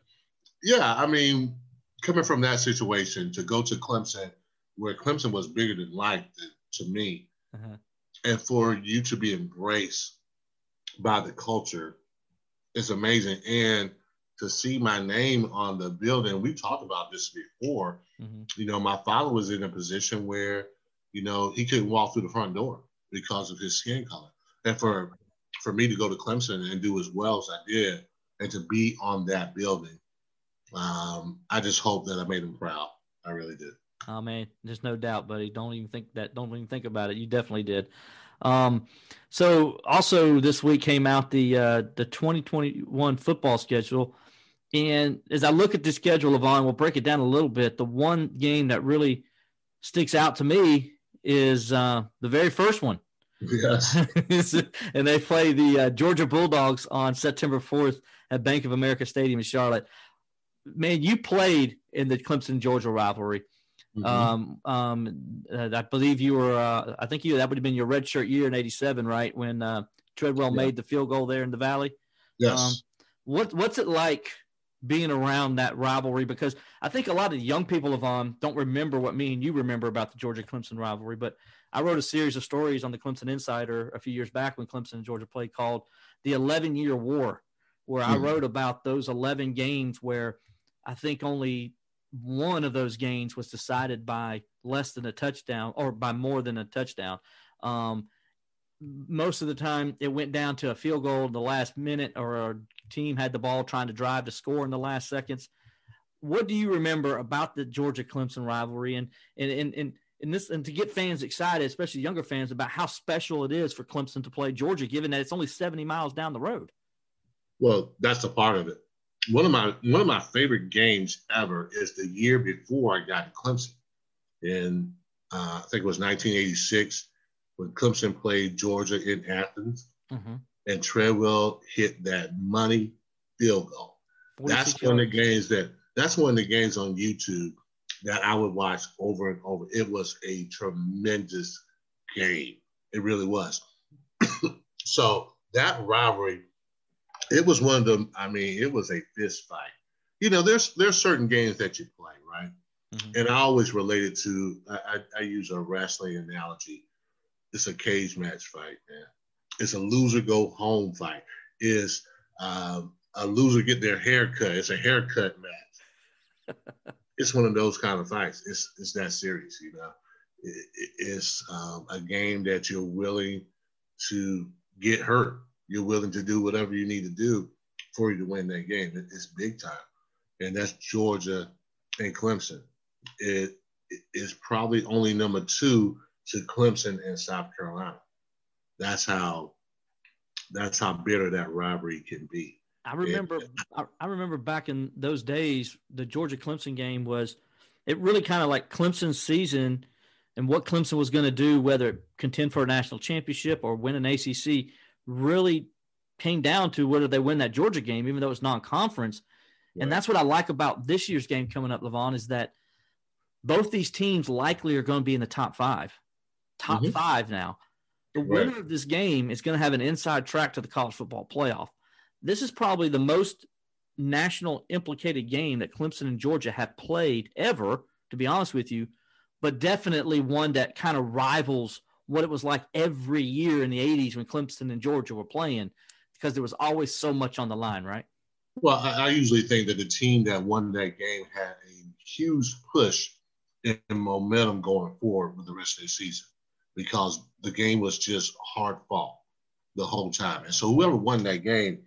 yeah, I mean, coming from that situation to go to Clemson, where Clemson was bigger than life to me, uh-huh and for you to be embraced by the culture is amazing. And to see my name on the building, we talked about this before. Mm-hmm. You know, my father was in a position where, you know, he couldn't walk through the front door because of his skin color. And for for me to go to Clemson and do as well as I did and to be on that building, um, I just hope that I made him proud. I really did. Oh man, there's no doubt, buddy. Don't even think that. Don't even think about it. You definitely did. Um, so also this week came out the uh, the 2021 football schedule, and as I look at the schedule, Levon, we'll break it down a little bit. The one game that really sticks out to me is uh, the very first one. Yes. and they play the uh, Georgia Bulldogs on September 4th at Bank of America Stadium in Charlotte. Man, you played in the Clemson Georgia rivalry. Mm-hmm. Um, um, uh, I believe you were. Uh, I think you that would have been your red shirt year in '87, right? When uh, Treadwell yeah. made the field goal there in the Valley. Yes. Um, what What's it like being around that rivalry? Because I think a lot of young people of on don't remember what me and you remember about the Georgia Clemson rivalry. But I wrote a series of stories on the Clemson Insider a few years back when Clemson and Georgia played called the 11 Year War, where mm-hmm. I wrote about those 11 games where I think only one of those games was decided by less than a touchdown or by more than a touchdown. Um, most of the time, it went down to a field goal in the last minute, or a team had the ball trying to drive to score in the last seconds. What do you remember about the Georgia Clemson rivalry, and and and and, and this, and to get fans excited, especially younger fans, about how special it is for Clemson to play Georgia, given that it's only seventy miles down the road? Well, that's a part of it one of my one of my favorite games ever is the year before I got to Clemson, and uh, I think it was 1986 when Clemson played Georgia in Athens, mm-hmm. and Treadwell hit that money field goal. That's one of the games that that's one of the games on YouTube that I would watch over and over. It was a tremendous game. It really was. so that rivalry it was one of them. I mean, it was a fist fight. You know, there's there's certain games that you play, right? Mm-hmm. And I always relate it to. I, I, I, use a wrestling analogy. It's a cage match fight, man. It's a loser go home fight. Is um, a loser get their hair cut? It's a haircut match. it's one of those kind of fights. It's it's that serious, you know. It, it's um, a game that you're willing to get hurt you're willing to do whatever you need to do for you to win that game. It's big time. And that's Georgia and Clemson. It is probably only number two to Clemson and South Carolina. That's how that's how bitter that rivalry can be. I remember and, I remember back in those days, the Georgia Clemson game was it really kind of like Clemson's season and what Clemson was going to do, whether contend for a national championship or win an ACC really came down to whether they win that Georgia game, even though it's non-conference. Right. And that's what I like about this year's game coming up, Levon, is that both these teams likely are going to be in the top five. Top mm-hmm. five now. The winner of this game is going to have an inside track to the college football playoff. This is probably the most national implicated game that Clemson and Georgia have played ever, to be honest with you, but definitely one that kind of rivals what it was like every year in the 80s when Clemson and Georgia were playing because there was always so much on the line, right? Well, I, I usually think that the team that won that game had a huge push in momentum going forward with the rest of the season because the game was just hard fought the whole time. And so whoever won that game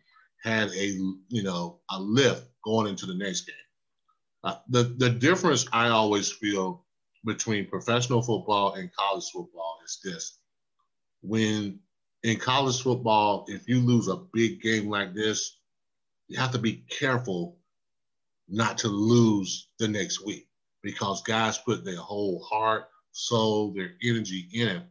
had a you know a lift going into the next game. Uh, the the difference I always feel between professional football and college football is this: when in college football, if you lose a big game like this, you have to be careful not to lose the next week because guys put their whole heart, soul, their energy in it.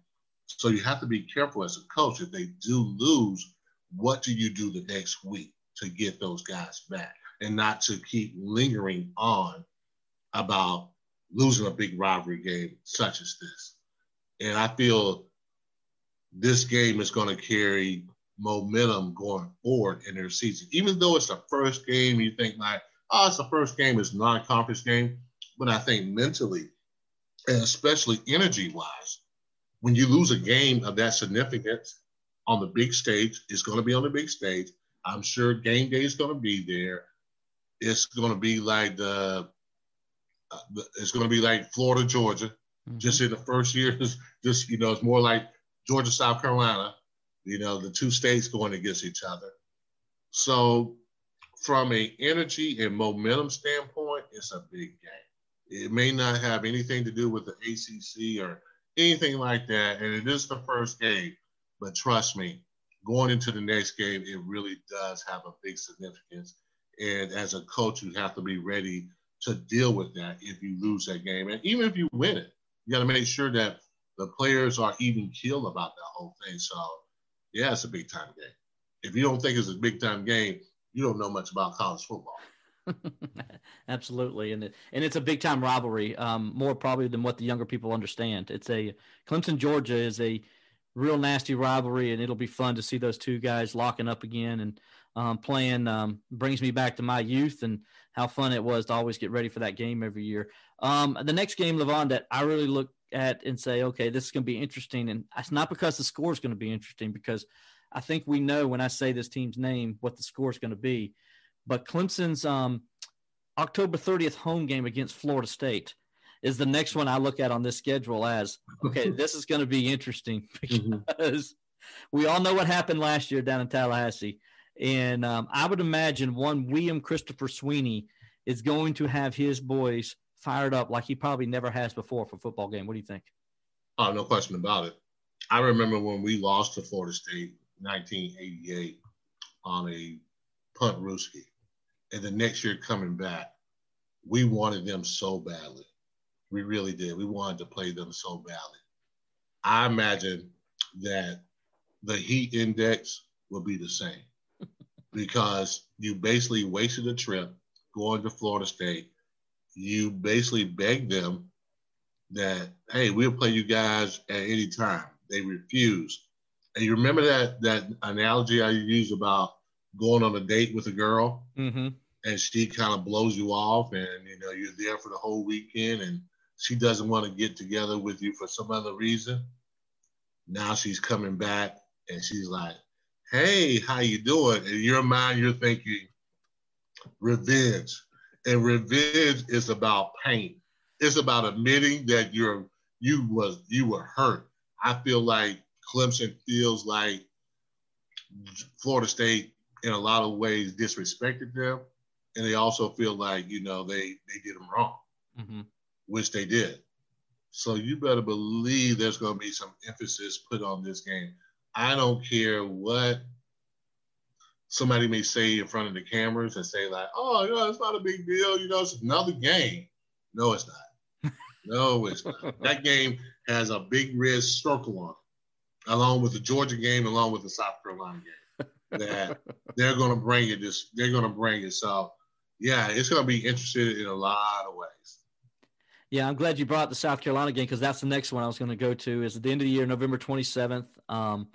So you have to be careful as a coach. If they do lose, what do you do the next week to get those guys back and not to keep lingering on about losing a big rivalry game such as this? And I feel this game is going to carry momentum going forward in their season. Even though it's the first game, you think like, oh, it's the first game, it's non-conference game. But I think mentally, and especially energy-wise, when you lose a game of that significance on the big stage, it's going to be on the big stage. I'm sure game day is going to be there. It's going to be like the, uh, it's going to be like Florida, Georgia. Mm-hmm. Just in the first year, just you know, it's more like Georgia, South Carolina, you know, the two states going against each other. So, from a energy and momentum standpoint, it's a big game. It may not have anything to do with the ACC or anything like that, and it is the first game. But trust me, going into the next game, it really does have a big significance. And as a coach, you have to be ready to deal with that if you lose that game. And even if you win it, you got to make sure that the players are even keel about that whole thing. So, yeah, it's a big time game. If you don't think it's a big time game, you don't know much about college football. Absolutely, and it, and it's a big time rivalry, um, more probably than what the younger people understand. It's a Clemson Georgia is a real nasty rivalry, and it'll be fun to see those two guys locking up again and um, playing. Um, brings me back to my youth and how fun it was to always get ready for that game every year. Um, the next game, Levon, that I really look at and say, okay, this is going to be interesting. And it's not because the score is going to be interesting, because I think we know when I say this team's name what the score is going to be. But Clemson's um, October 30th home game against Florida State is the next one I look at on this schedule as okay, this is going to be interesting mm-hmm. because mm-hmm. we all know what happened last year down in Tallahassee. And um, I would imagine one William Christopher Swinney is going to have his boys fired up like he probably never has before for a football game. What do you think? Oh, no question about it. I remember when we lost to Florida State 1988 on a Puntrooskie. And the next year coming back, we wanted them so badly. We really did. We wanted to play them so badly. I imagine that the heat index will be the same because you basically wasted a trip going to Florida State you basically begged them that, hey, we'll play you guys at any time. They refuse. And you remember that that analogy I used about going on a date with a girl, mm-hmm. and she kind of blows you off, and you know you're there for the whole weekend, and she doesn't want to get together with you for some other reason. Now she's coming back, and she's like, "Hey, how you doing?" In your mind, you're thinking revenge and revenge is about pain. It's about admitting that you're you was you were hurt. I feel like Clemson feels like Florida State in a lot of ways disrespected them, and they also feel like you know they they did them wrong, mm-hmm. Which they did. So you better believe there's going to be some emphasis put on this game. I don't care what somebody may say in front of the cameras and say like, "Oh, you know, it's not a big deal. You know, it's another game." No, it's not. no, it's not. That game has a big red circle on it, along with the Georgia game, along with the South Carolina game. That they're going to bring it. This they're going to bring it. So, yeah, it's going to be interesting in a lot of ways. Yeah, I'm glad you brought the South Carolina game because that's the next one I was going to go to. Is at the end of the year, November 27th. Um,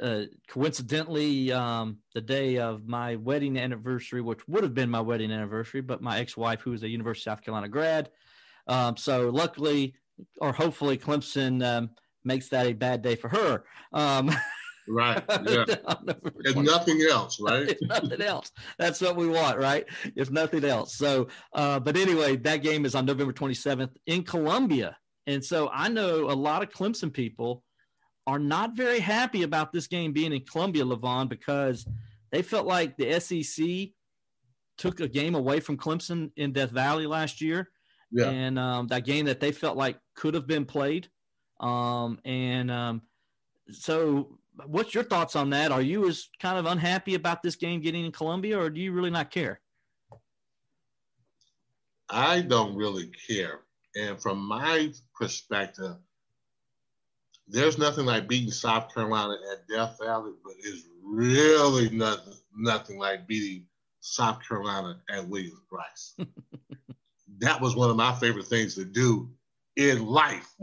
uh, coincidentally, um, the day of my wedding anniversary, which would have been my wedding anniversary, but my ex-wife, who is a University of South Carolina grad. Um, so luckily, or hopefully, Clemson um, makes that a bad day for her. Right. Yeah. if nothing else, right? if nothing else. That's what we want, right? If nothing else. So, uh, but anyway, that game is on November 27th in Columbia. And so I know a lot of Clemson people are not very happy about this game being in Columbia, Levon, because they felt like the SEC took a game away from Clemson in Death Valley last year. Yeah. And um, that game that they felt like could have been played. Um, and um, so, what's your thoughts on that? Are you as kind of unhappy about this game getting in Columbia, or do you really not care? I don't really care. And from my perspective, there's nothing like beating South Carolina at Death Valley, but it's really nothing, nothing like beating South Carolina at Williams-Brice. that was one of my favorite things to do in life.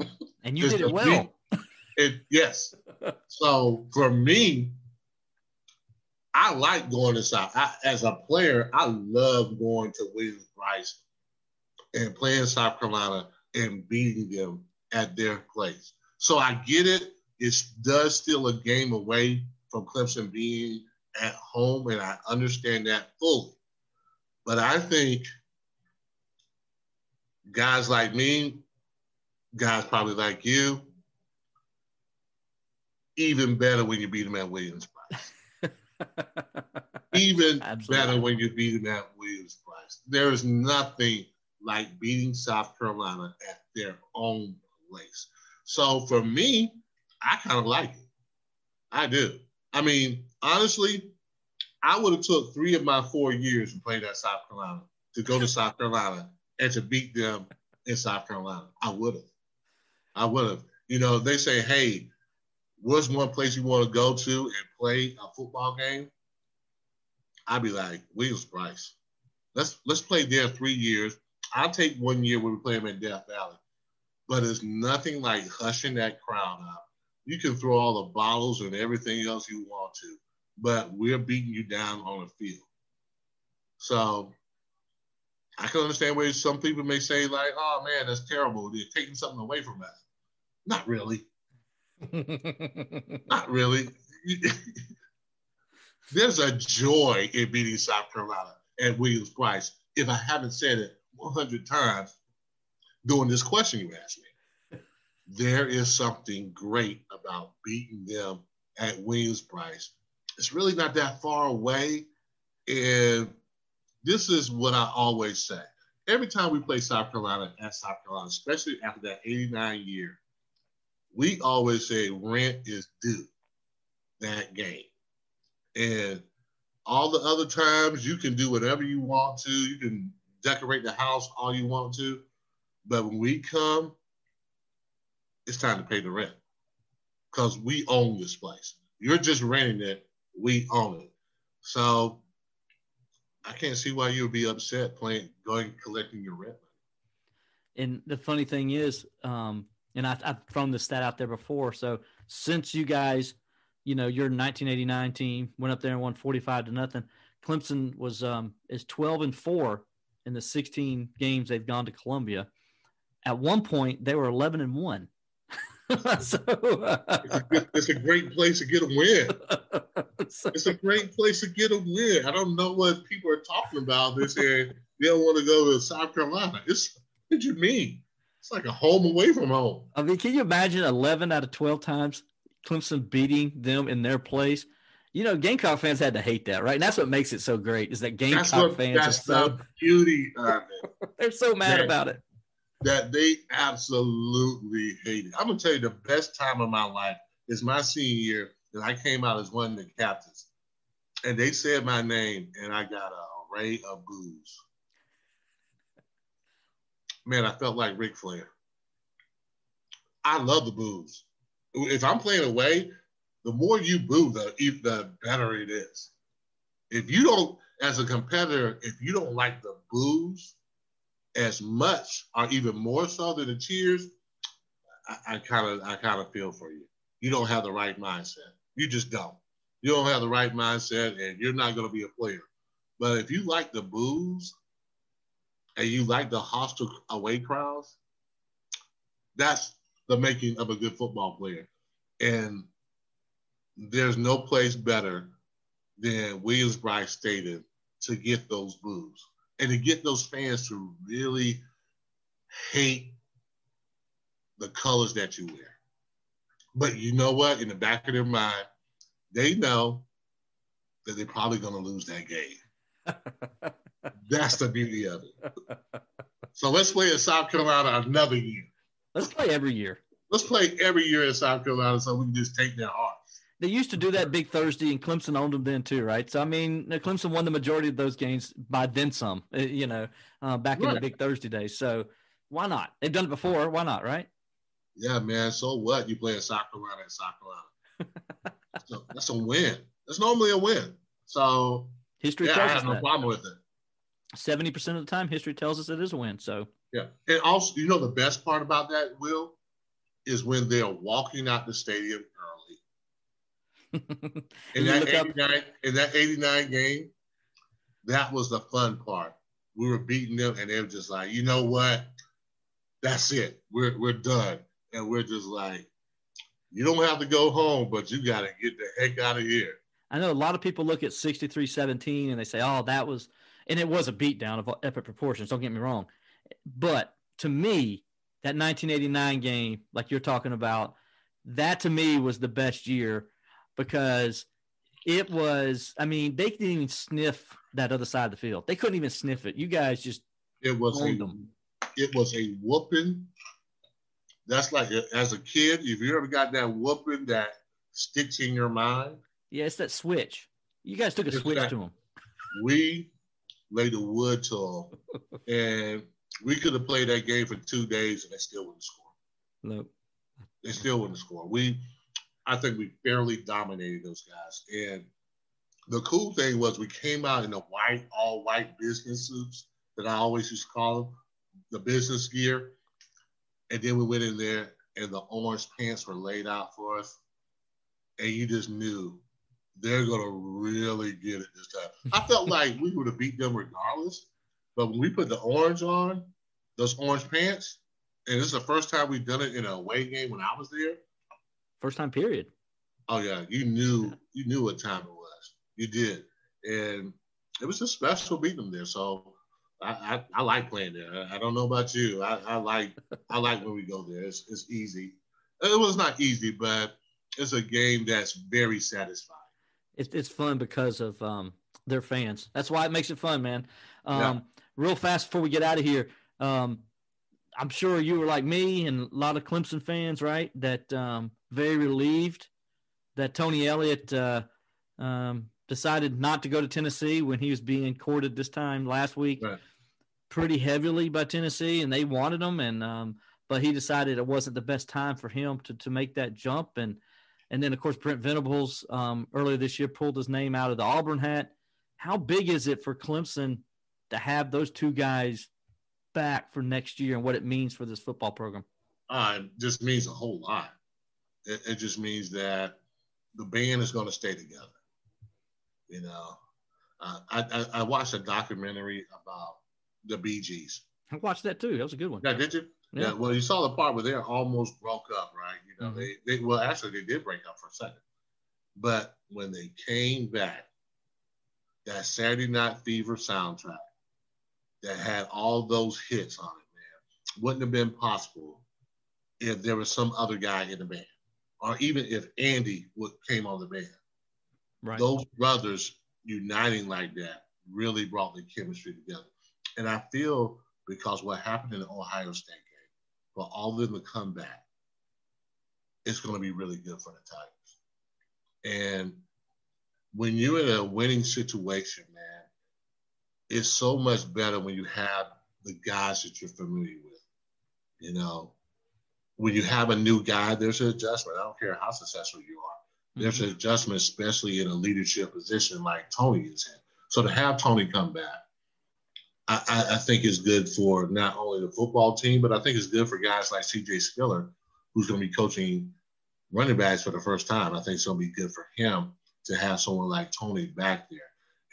And you did it well. It, yes. So for me, I like going to South. I, as a player, I love going to Williams-Brice and playing South Carolina and beating them at their place. So I get it. It does steal a game away from Clemson being at home, and I understand that fully. But I think guys like me, guys probably like you, even better when you beat them at Williams-Brice. even Absolutely. better when you beat them at Williams-Brice. There is nothing like beating South Carolina at their own place. So for me, I kind of like it. I do. I mean, honestly, I would have took three of my four years and played at South Carolina to go to South Carolina and to beat them in South Carolina. I would have. I would have. You know, they say, hey, what's one place you want to go to and play a football game? I'd be like, Williams-Brice. Let's let's play there three years. I'll take one year when we play them in Death Valley. But it's nothing like hushing that crowd up. You can throw all the bottles and everything else you want to, but we're beating you down on the field. So I can understand where some people may say, like, oh man, that's terrible. They're taking something away from us. Not really. Not really. There's a joy in beating South Carolina at Williams-Brice. If I haven't said it 100 times during this question you asked me, there is something great about beating them at Williams-Brice. It's really not that far away. And this is what I always say. Every time we play South Carolina at South Carolina, especially after that 89 year, we always say rent is due that game. And all the other times you can do whatever you want to. You can decorate the house all you want to. But when we come, it's time to pay the rent because we own this place. You're just renting it. We own it. So I can't see why you would be upset playing, going collecting your rent. And the funny thing is, um, and I, I've thrown this stat out there before. So since you guys, you know, your 1989 team went up there and won 45 to nothing, Clemson was um, is 12 and four in the 16 games they've gone to Columbia. At one point, they were 11 and one. so uh, it's, a good, it's, a great place to get a win. it's a great place to get a win. I don't know what people are talking about. They're saying they don't want to go to South Carolina. It's what you mean? It's like a home away from home. I mean, can you imagine 11 out of 12 times Clemson beating them in their place? You know, Gamecock fans had to hate that, right? And that's what makes it so great is that Gamecock that's what, fans that's are so the beauty of it. they're so mad that, about it that they absolutely hate it. I'm gonna tell you the best time of my life is my senior year, and I came out as one of the captains, and they said my name, and I got a array of boos. Man, I felt like Ric Flair. I love the boos. If I'm playing away, the more you boo, the, the better it is. If you don't, as a competitor, if you don't like the boos as much or even more so than the cheers, I kind of I kind of feel for you. You don't have the right mindset. You just don't. You don't have the right mindset, and you're not going to be a player. But if you like the boos and you like the hostile away crowds, that's the making of a good football player. And there's no place better than Williams-Brice Stadium to get those boos and to get those fans to really hate the colors that you wear. But you know what? In the back of their mind, they know that they're probably going to lose that game. That's the beauty of it. So let's play in South Carolina another year. Let's play every year. Let's play every year in South Carolina so we can just take their heart. They used to do that big Thursday, and Clemson owned them then too, right? So I mean, Clemson won the majority of those games by then some, uh, you know, uh, back right. in the big Thursday days. So why not? They've done it before. Why not? Right? Yeah, man. So what? You play in South Carolina in South Carolina. so that's a win. That's normally a win. So history yeah, I have no that. problem with it. Seventy percent of the time, history tells us it is a win. So yeah, and also, you know, the best part about that, Will, is when they're walking out the stadium early. in that eighty nine, in that eighty nine game, that was the fun part. We were beating them, and they were just like, you know what? That's it. We're we're done, and we're just like, you don't have to go home, but you got to get the heck out of here. I know a lot of people look at 63-17 and they say, "Oh, that was," and it was a beatdown of epic proportions. Don't get me wrong, but to me, that 1989 game, like you're talking about, that to me was the best year because it was. I mean, they didn't even sniff that other side of the field. They couldn't even sniff it. You guys just it was a, them. it was a whooping. That's like as a kid, if you ever got that whooping that sticks in your mind. Yeah, it's that switch. You guys took a switch that, to them. We laid the wood to them, and we could have played that game for two days and they still wouldn't score. Nope. They still wouldn't score. We, I think we fairly dominated those guys. And the cool thing was we came out in the white, all white business suits that I always used to call them, the business gear. And then we went in there and the orange pants were laid out for us. And you just knew they're going to really get it this time. I felt like we would have beat them regardless but when we put the orange on, those orange pants, and this is the first time we've done it in a away game when I was there. First time period. Oh yeah, you knew you knew what time it was. You did, and it was just special beating them there. So I, I, I like playing there. I, I, don't know about you. I, I like I like when we go there. It's, it's easy. It was not easy, but it's a game that's very satisfying. It's it's fun because of um, their fans. That's why it makes it fun, man. Um, yeah real fast before we get out of here. Um, I'm sure you were like me and a lot of Clemson fans, right? That um, very relieved that Tony Elliott uh, um, decided not to go to Tennessee when he was being courted this time last week, right. pretty heavily by Tennessee, and they wanted him, and um, but he decided it wasn't the best time for him to to make that jump, and and then of course Brent Venables um, earlier this year pulled his name out of the Auburn hat. How big is it for Clemson to have those two guys back for next year and what it means for this football program? Uh, it just means a whole lot. It, it just means that the band is going to stay together. You know, uh, I, I, I, watched a documentary about the Bee Gees. I watched that too. That was a good one. Yeah, did you? Yeah. yeah. Well, you saw the part where they almost broke up, right? You know, mm-hmm. they, they well actually they did break up for a second, but when they came back, that Saturday Night Fever soundtrack that had all those hits on it, man, wouldn't have been possible if there was some other guy in the band, or even if Andy would came on the band. Right. Those brothers uniting like that really brought the chemistry together. And I feel because what happened in the Ohio State for all of them to come back, it's going to be really good for the Tigers. And when you're in a winning situation, man, it's so much better when you have the guys that you're familiar with. You know, when you have a new guy, there's an adjustment. I don't care how successful you are. There's mm-hmm. an adjustment, especially in a leadership position like Tony is in. So to have Tony come back, I, I, think is good for not only the football team, but I think it's good for guys like CJ Spiller, who's going to be coaching running backs for the first time. I think it's going to be good for him to have someone like Tony back there.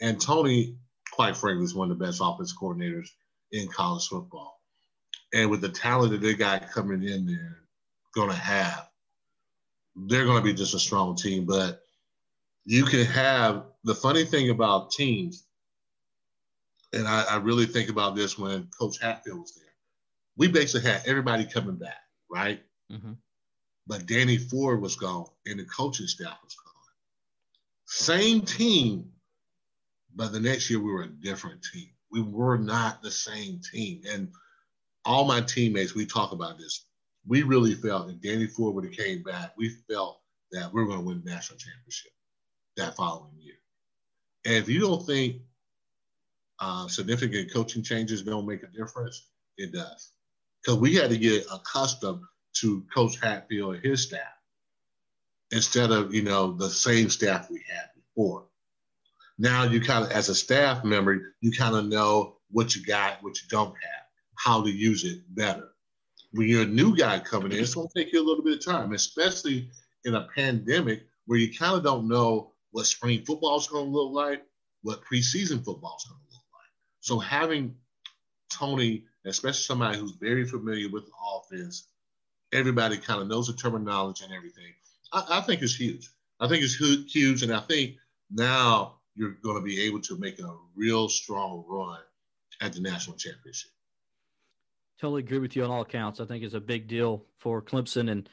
And Tony quite frankly, is one of the best offense coordinators in college football. And with the talent that they got coming in there, going to have. They're going to be just a strong team, but you can have the funny thing about teams, and I, I really think about this when Coach Hatfield was there. We basically had everybody coming back, right? Mm-hmm. But Danny Ford was gone, and the coaching staff was gone. Same team, but the next year we were a different team. We were not the same team. And all my teammates, we talk about this. We really felt if Danny Ford would have came back, we felt that we are going to win the national championship that following year. And if you don't think uh, significant coaching changes don't make a difference, it does. Because we had to get accustomed to Coach Hatfield and his staff instead of, you know, the same staff we had before. Now you kind of, as a staff member, you kind of know what you got, what you don't have, how to use it better. When you're a new guy coming in, it's going to take you a little bit of time, especially in a pandemic where you kind of don't know what spring football is going to look like, what preseason football is going to. So having Tony, especially somebody who's very familiar with the offense, everybody kind of knows the terminology and everything. I, I think it's huge. I think it's huge, and I think now you're going to be able to make a real strong run at the national championship. Totally agree with you on all accounts. I think it's a big deal for Clemson and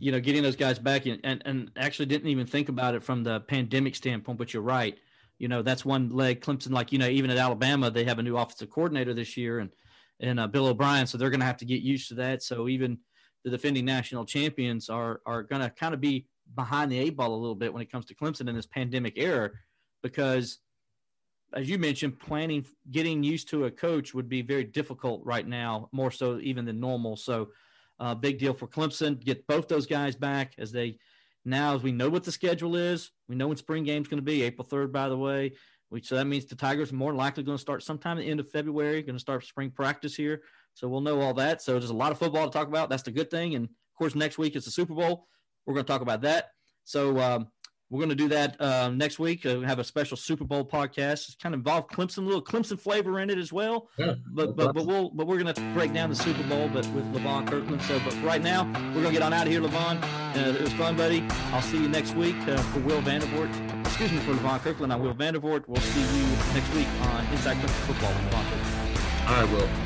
you know getting those guys back and, and and actually didn't even think about it from the pandemic standpoint. But you're right. You know that's one leg. Clemson, like you know, even at Alabama, they have a new offensive coordinator this year and and uh, Bill O'Brien, so they're going to have to get used to that. So even the defending national champions are are going to kind of be behind the eight ball a little bit when it comes to Clemson in this pandemic era, because as you mentioned, planning, getting used to a coach would be very difficult right now, more so even than normal. So, uh, big deal for Clemson. Get both those guys back as they now, as we know what the schedule is, we know when spring game's going to be April 3rd, by the way. Which, so that means the Tigers are more likely going to start sometime at the end of February, going to start spring practice here. So we'll know all that. So there's a lot of football to talk about. That's the good thing. And of course, next week is the Super Bowl. We're going to talk about that. So um, we're going to do that uh, next week. Uh, have a special Super Bowl podcast. It's kind of involved Clemson, a little Clemson flavor in it as well. Yeah, but but but we'll but we're going to break down the Super Bowl, but with Levon Kirkland. So, but right now we're going to get on out of here, Levon. Uh, it was fun, buddy. I'll see you next week uh, for Will Vandervoort. Excuse me for Levon Kirkland. I'm Will Vandervoort. We'll see you next week on Inside Clemson Football with Levon Kirkland. All right, Will.